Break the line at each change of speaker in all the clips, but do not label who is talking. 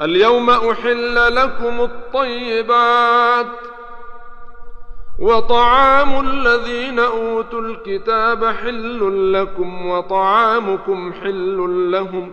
اليوم أحل لكم الطيبات وطعام الذين أوتوا الكتاب حل لكم وطعامكم حل لهم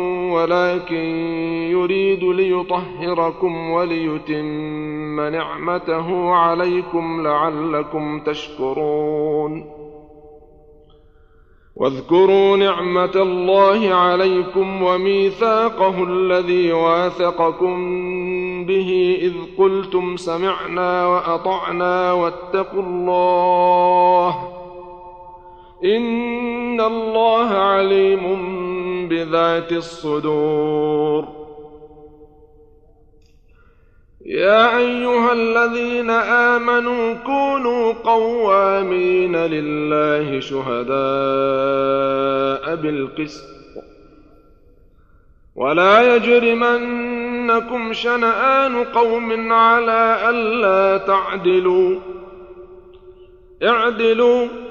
ولكن يريد ليطهركم وليتم نعمته عليكم لعلكم تشكرون. واذكروا نعمة الله عليكم وميثاقه الذي واثقكم به إذ قلتم سمعنا وأطعنا واتقوا الله إن الله عليم بذات الصدور. يا أيها الذين آمنوا كونوا قوامين لله شهداء بالقسط. ولا يجرمنكم شنآن قوم على ألا تعدلوا. اعدلوا.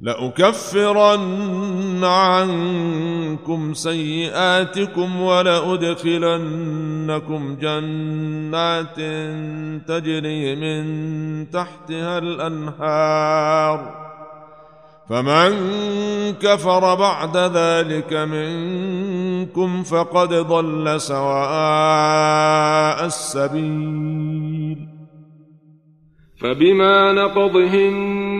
لأكفرن عنكم سيئاتكم ولأدخلنكم جنات تجري من تحتها الأنهار فمن كفر بعد ذلك منكم فقد ضل سواء السبيل.
فبما نقضهم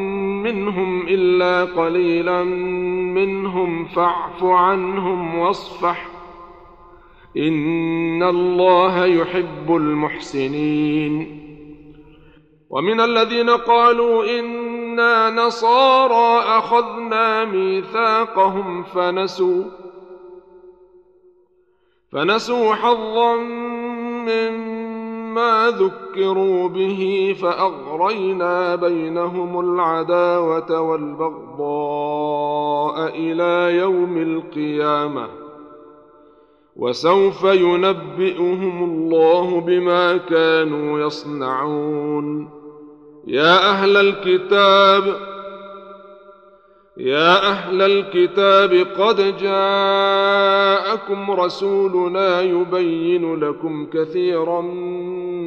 منهم إلا قليلا منهم فاعف عنهم واصفح. إن الله يحب المحسنين. ومن الذين قالوا إنا نصارى أخذنا ميثاقهم فنسوا فنسوا حظا مما ذكروا به فأغرينا بينهم العداوة والبغضاء إلى يوم القيامة وسوف ينبئهم الله بما كانوا يصنعون يا أهل الكتاب يا أهل الكتاب قد جاءكم رسولنا يبين لكم كثيرا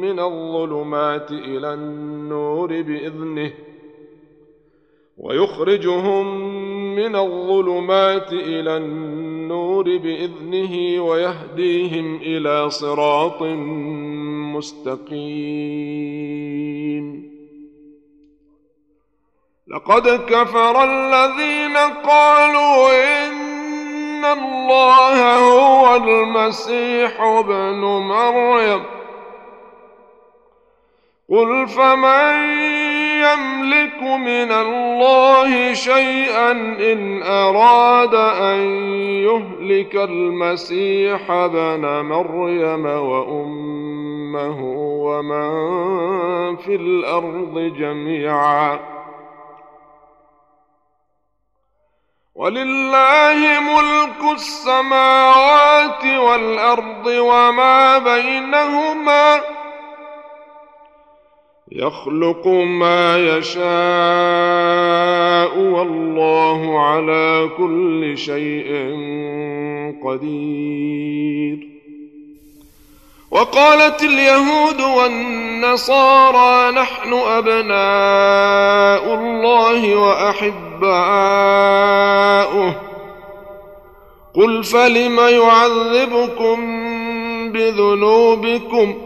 من الظلمات إلى النور بإذنه ويخرجهم من الظلمات إلى النور بإذنه ويهديهم إلى صراط مستقيم. لقد كفر الذين قالوا إن الله هو المسيح ابن مريم. قل فمن يملك من الله شيئا ان اراد ان يهلك المسيح ابن مريم وامه ومن في الأرض جميعا ولله ملك السماوات والارض وما بينهما يخلق ما يشاء والله على كل شيء قدير. وقالت اليهود والنصارى نحن أبناء الله وأحباؤه. قل فلم يعذبكم بذنوبكم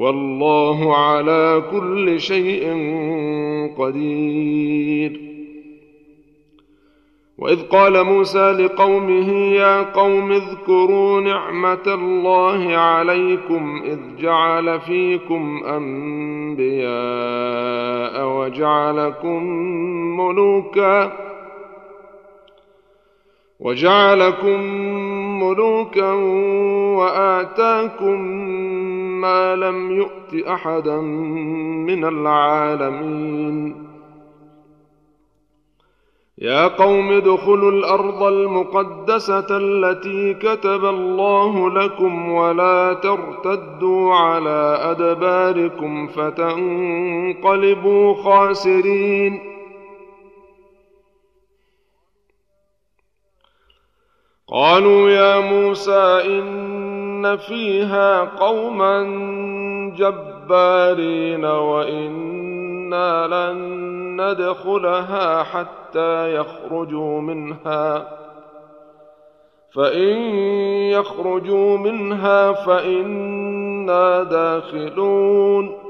والله على كل شيء قدير. وإذ قال موسى لقومه يا قوم اذكروا نعمة الله عليكم إذ جعل فيكم أنبياء وجعلكم ملوكا. وجعلكم ملوكا وآتاكم ما لم يؤت أحدا من العالمين. يا قوم ادخلوا الأرض المقدسة التي كتب الله لكم ولا ترتدوا على أدباركم فتنقلبوا خاسرين. قالوا يا موسى إن فيها قوما جبارين وأنا لن ندخلها حتى يخرجوا منها فان يخرجوا منها فانا داخلون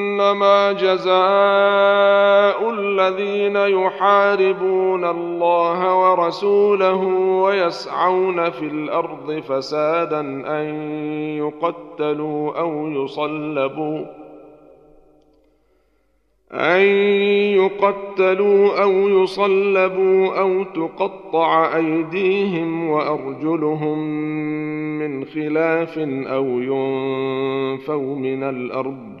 انما جزاء الذين يحاربون الله ورسوله ويسعون في الأرض فسادا أن يقتلوا أو يصلبوا أن يقتلوا أو يصلبوا أو تقطع أيديهم وأرجلهم من خلاف أو ينفوا من الأرض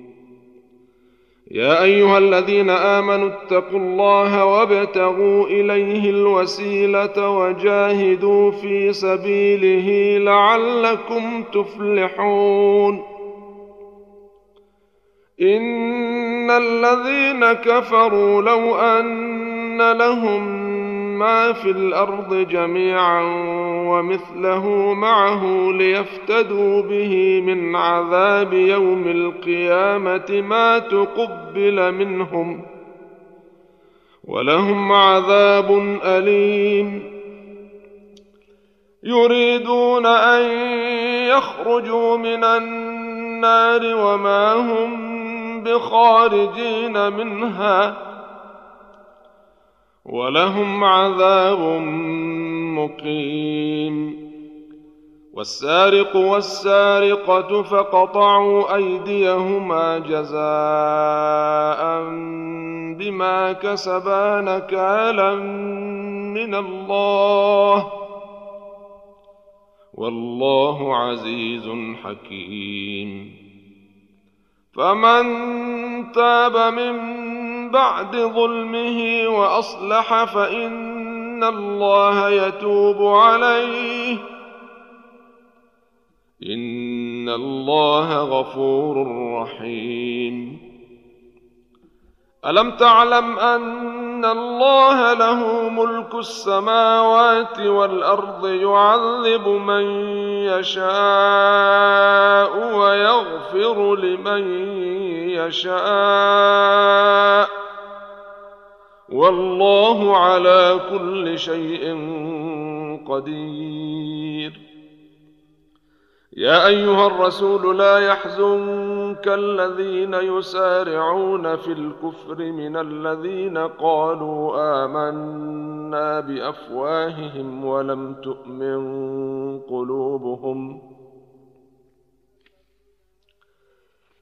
يا أيها الذين آمنوا اتقوا الله وابتغوا إليه الوسيلة وجاهدوا في سبيله لعلكم تفلحون. إن الذين كفروا لو أن لهم ما في الأرض جميعا ومثله معه ليفتدوا به من عذاب يوم القيامة ما تقبل منهم ولهم عذاب أليم. يريدون أن يخرجوا من النار وما هم بخارجين منها ولهم عذاب مقيم والسارق والسارقة فقطعوا أيديهما جزاء بما كسبا نكالا من الله. والله عزيز حكيم. فمن تاب من بعد ظلمه وأصلح فان الله يتوب عليه. ان الله غفور رحيم. الم تعلم ان الله له ملك السماوات والارض يعذب من يشاء ويغفر لمن يشاء. والله على كل شيء قدير. يا أيها الرسول لا يحزنك الذين يسارعون في الكفر من الذين قالوا آمنا بأفواههم ولم تؤمن قلوبهم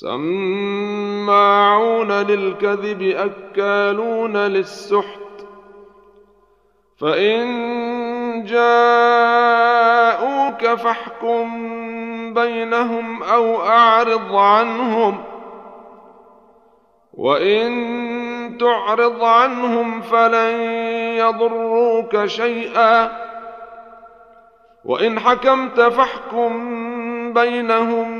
سماعون للكذب أكالون للسحت. فإن جاءوك فاحكم بينهم أو أعرض عنهم. وإن تعرض عنهم فلن يضروك شيئا. وإن حكمت فاحكم بينهم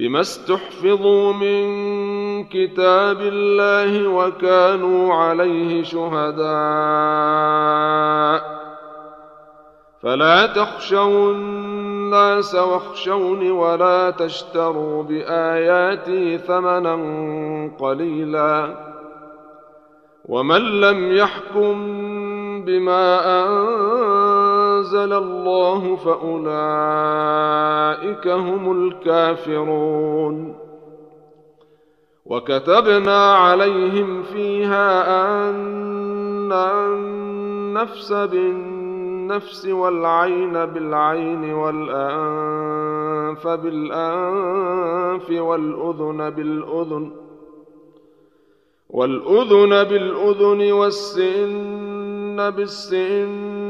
بما استحفظوا من كتاب الله وكانوا عليه شهداء. فلا تخشوا الناس واخشوني ولا تشتروا بآياتي ثمنا قليلا. ومن لم يحكم بما انزل الله فأولئك هم الكافرون. وكتبنا عليهم فيها أن النفس بالنفس والعين بالعين والأنف بالأنف والأذن بالأذن والأذن بالأذن والسن بالسن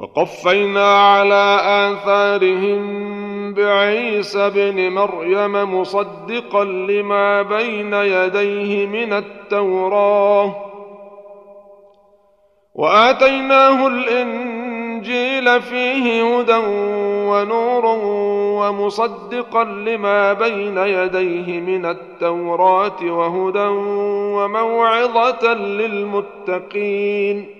وقفينا على آثارهم بعيسى بن مريم مصدقا لما بين يديه من التوراة. وآتيناه الإنجيل فيه هدى ونور ومصدقا لما بين يديه من التوراة وهدى وموعظة للمتقين.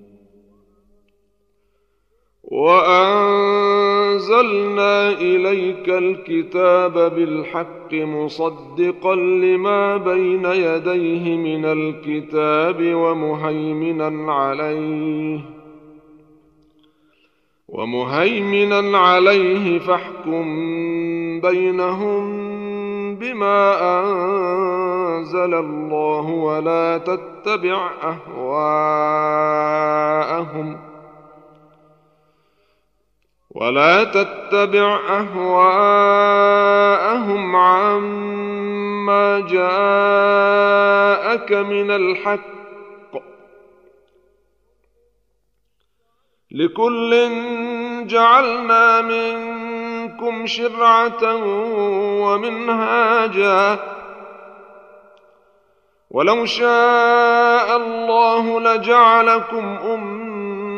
وأنزلنا إليك الكتاب بالحق مصدقا لما بين يديه من الكتاب ومهيمنا عليه ومهيمنا عليه فاحكم بينهم بما أنزل الله ولا تتبع أهواءهم ولا تتبع أهواءهم عما جاءك من الحق. لكل جعلنا منكم شرعة ومنهاجا. ولو شاء الله لجعلكم أمة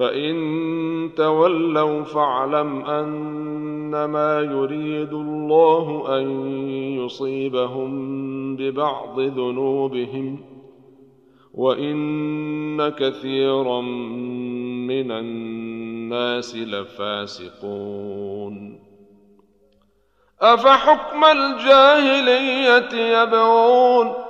فإن تولوا فاعلم أنما يريد الله أن يصيبهم ببعض ذنوبهم وإن كثيرا من الناس لفاسقون. أفحكم الجاهلية يبغون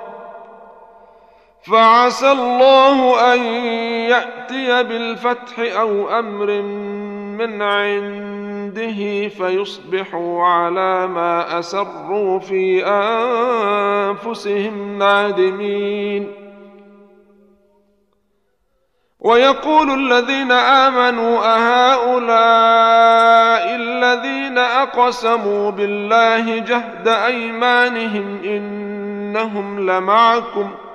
فعسى الله أن يأتي بالفتح أو أمر من عنده فيصبحوا على ما أسروا في أنفسهم نادمين. ويقول الذين آمنوا أهؤلاء الذين أقسموا بالله جهد أيمانهم إنهم لمعكم ۖ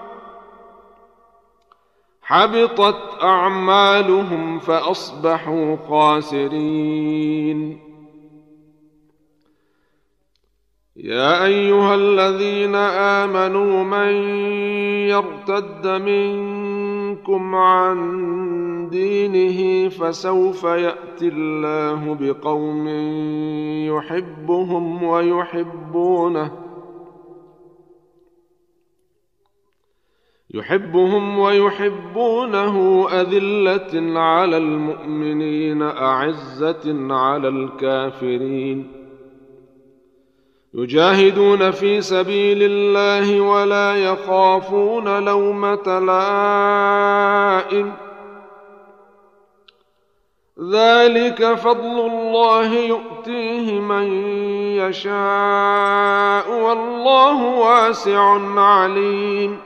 حبطت أعمالهم فأصبحوا خاسرين. يا أيها الذين آمنوا من يرتد منكم عن دينه فسوف يأتي الله بقوم يحبهم ويحبونه يحبهم ويحبونه أذلة على المؤمنين أعزة على الكافرين. يجاهدون في سبيل الله ولا يخافون لومة لائم. ذلك فضل الله يؤتيه من يشاء والله واسع عليم.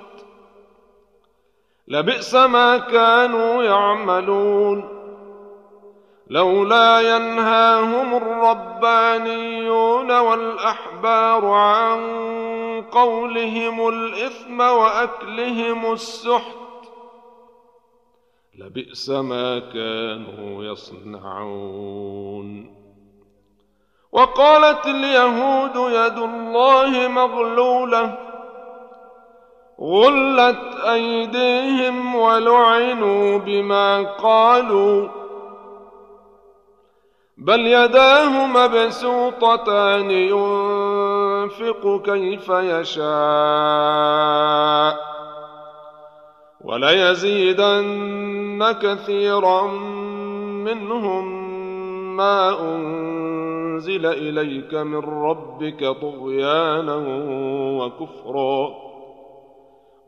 لبئس ما كانوا يعملون لولا ينهاهم الربانيون والأحبار عن قولهم الإثم وأكلهم السحت لبئس ما كانوا يصنعون وقالت اليهود يد الله مغلولة غلت أيديهم ولعنوا بما قالوا. بل يداه مبسوطتان ينفق كيف يشاء. وليزيدن كثيرا منهم ما أنزل إليك من ربك طغيانا وكفرا.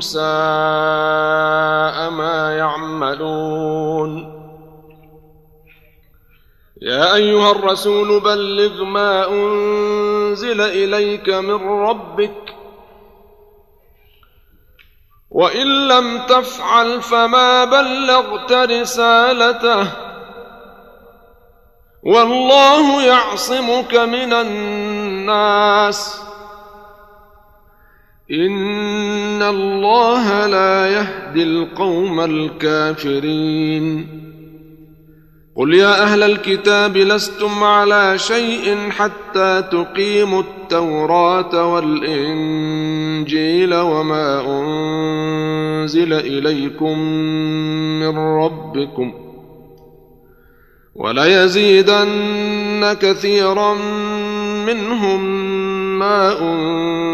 ساء ما يعملون. يا أيها الرسول بلغ ما أنزل إليك من ربك وإن لم تفعل فما بلغت رسالته والله يعصمك من الناس. ان الله لا يهدي القوم الكافرين قل يا أهل الكتاب لستم على شيء حتى تقيموا التوراه والانجيل وما انزل اليكم من ربكم وليزيدن كثيرا منهم ما انزل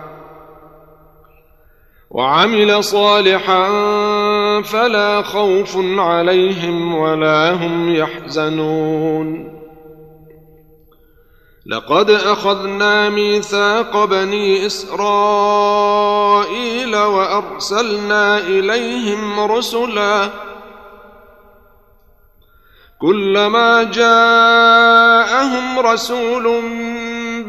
وعمل صالحا فلا خوف عليهم ولا هم يحزنون. لقد أخذنا ميثاق بني إسرائيل وأرسلنا إليهم رسلا كلما جاءهم رسول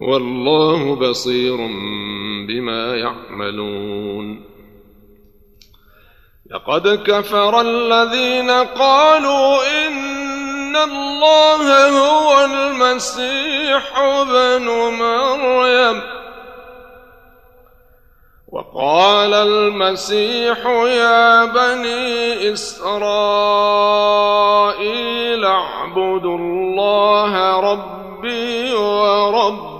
والله بصير بما يعملون. لقد كفر الذين قالوا إن الله هو المسيح ابن مريم. وقال المسيح يا بني إسرائيل اعبدوا الله ربي وربكم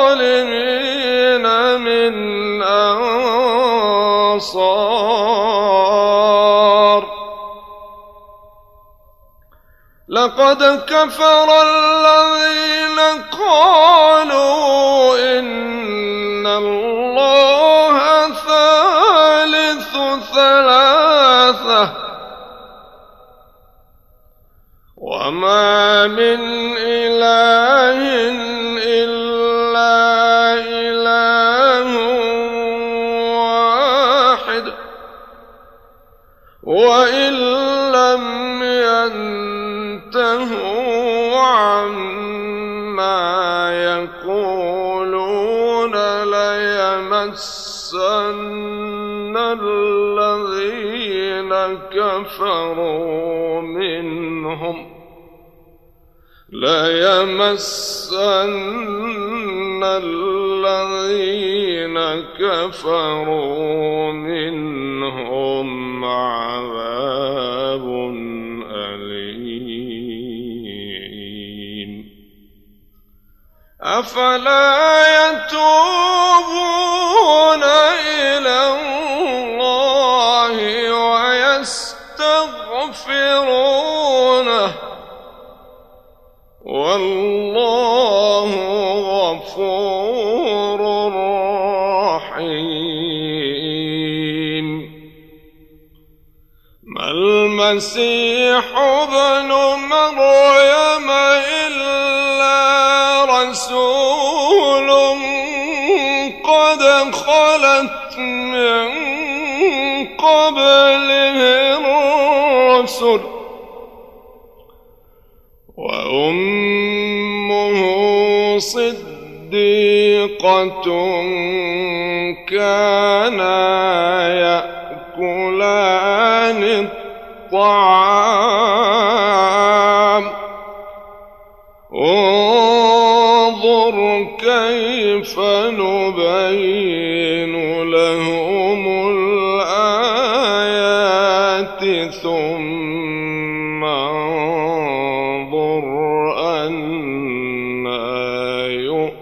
الأبصار لقد كفر الذين قالوا إن الله ثالث ثلاثة وما من إله وإن لم ينتهوا عما يقولون ليمسن الذين كفروا منهم ليمسن الذين كفروا منهم عذاب أليم أفلا يتوبون إلى الله ويستغفرونه والله غفور المسيح ابن مريم إلا رسول قد خلت من قبله الرسل وأمه صديقة كانا يأكلان الطعام. انظر كيف نبين لهم الآيات ثم انظر أنا يؤفكون.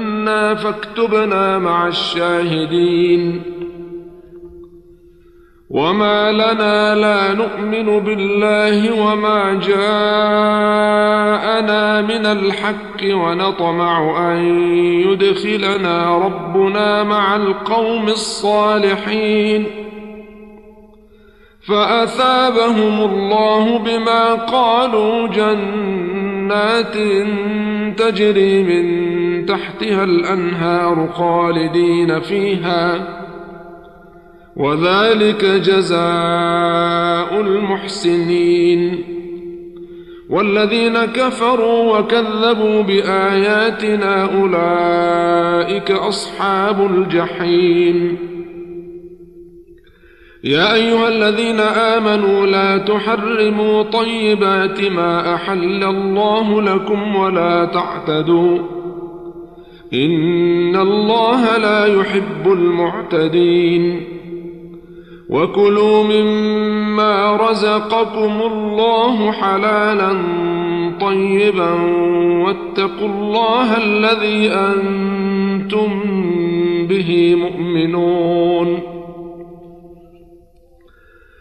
فاكتبنا مع الشاهدين. وما لنا لا نؤمن بالله وما جاءنا من الحق ونطمع أن يدخلنا ربنا مع القوم الصالحين. فأثابهم الله بما قالوا جنة جنات تجري من تحتها الأنهار خالدين فيها. وذلك جزاء المحسنين. والذين كفروا وكذبوا بآياتنا أولئك أصحاب الجحيم. يا أيها الذين آمنوا لا تحرموا طيبات ما أحل الله لكم ولا تعتدوا إن الله لا يحب المعتدين وكلوا مما رزقكم الله حلالا طيبا واتقوا الله الذي أنتم به مؤمنون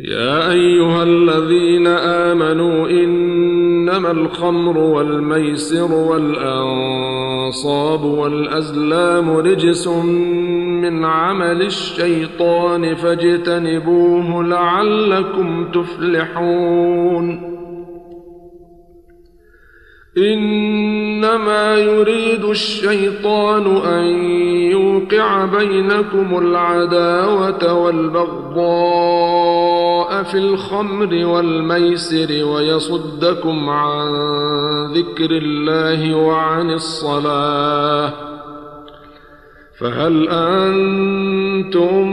يا أيها الذين آمنوا إنما الخمر والميسر والأنصاب والأزلام رجس من عمل الشيطان فاجتنبوه لعلكم تفلحون إنما يريد الشيطان أن يوقع بينكم العداوة والبغضاء في الخمر والميسر ويصدكم عن ذكر الله وعن الصلاة. فهل أنتم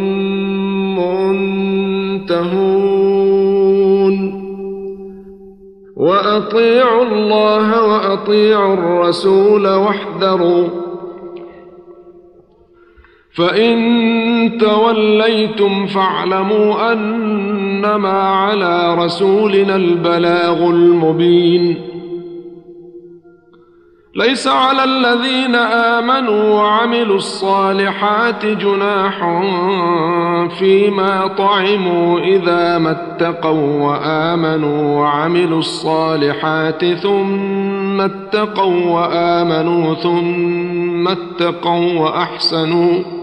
منتهون؟ وأطيعوا الله وأطيعوا الرسول واحذروا فإن توليتم فاعلموا أنما على رسولنا البلاغ المبين. ليس على الذين آمنوا وعملوا الصالحات جناح فيما طعموا إذا ما اتقوا وآمنوا وعملوا الصالحات ثم اتقوا وآمنوا ثم اتقوا وأحسنوا.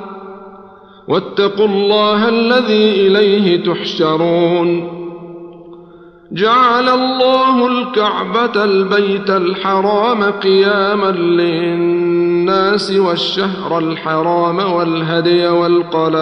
واتقوا الله الذي إليه تحشرون. جعل الله الكعبة البيت الحرام قياما للناس والشهر الحرام والهدي والقلائد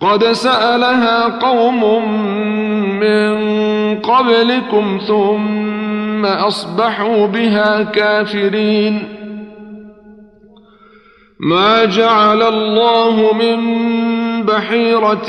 قد سألها قوم من قبلكم ثم أصبحوا بها كافرين. ما جعل الله من بحيرة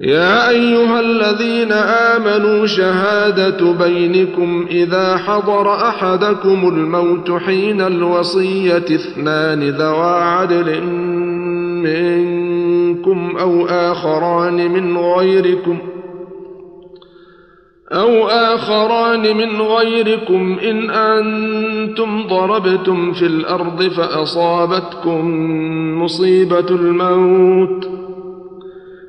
يا أيها الذين آمنوا شهادة بينكم إذا حضر أحدكم الموت حين الوصية اثنان ذوا عدل منكم أو آخران من غيركم أو آخران من غيركم إن أنتم ضربتم في الأرض فأصابتكم مصيبة الموت ۖ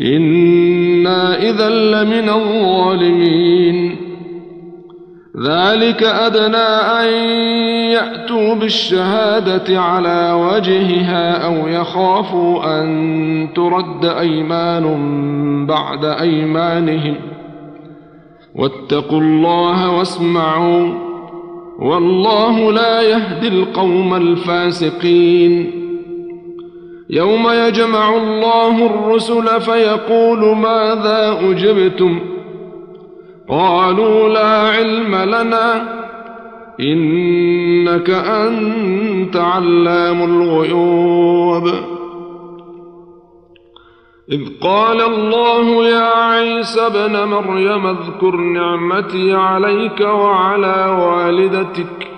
إنا إذا لمن الظالمين. ذلك أدنى أن يأتوا بالشهادة على وجهها أو يخافوا أن ترد أيمان بعد أيمانهم. واتقوا الله واسمعوا. والله لا يهدي القوم الفاسقين. يوم يجمع الله الرسل فيقول ماذا أجبتم؟ قالوا لا علم لنا إنك أنت علام الغيوب. إذ قال الله يا عيسى ابن مريم اذكر نعمتي عليك وعلى والدتك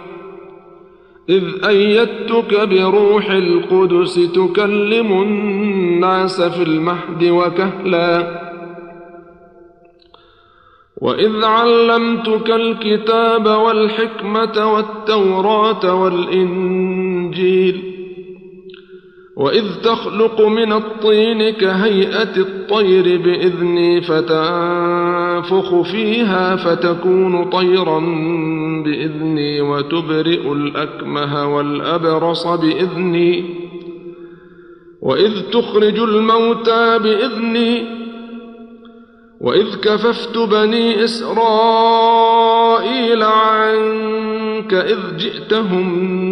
إذ أيدتك بروح القدس تكلم الناس في المهد وكهلا. وإذ علمتك الكتاب والحكمة والتوراة والإنجيل وإذ تخلق من الطين كهيئة الطير بإذني فتنفخ فيها فتكون طيرا بإذني وتبرئ الأكمه والأبرص بإذني. وإذ تخرج الموتى بإذني. وإذ كففت بني إسرائيل عنك إذ جئتهم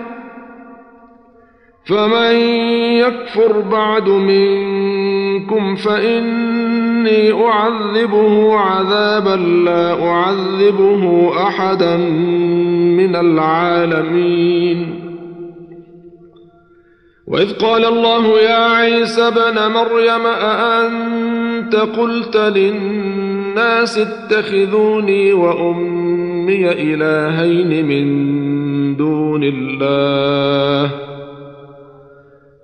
فمن يكفر بعد منكم فإني أعذبه عذابا لا أعذبه أحدا من العالمين. وإذ قال الله يا عيسى ابن مريم أأنت قلت للناس اتخذوني وأمي إلهين من دون الله؟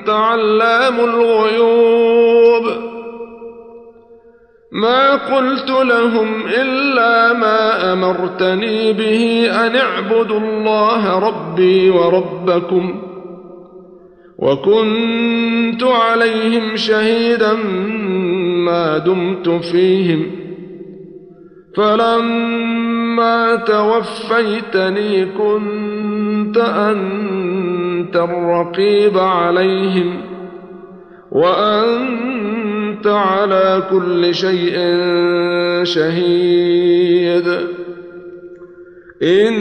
أنت علام الغيوب. ما قلت لهم إلا ما أمرتني به أن اعبدوا الله ربي وربكم وكنت عليهم شهيدا ما دمت فيهم. فلما توفيتني كنت أنت الرقيب عليهم وأنت على كل شيء شهيد. إن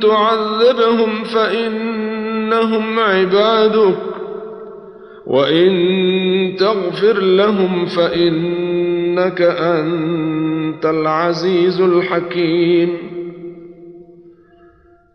تعذبهم فإنهم عبادك وإن تغفر لهم فإنك أنت العزيز الحكيم.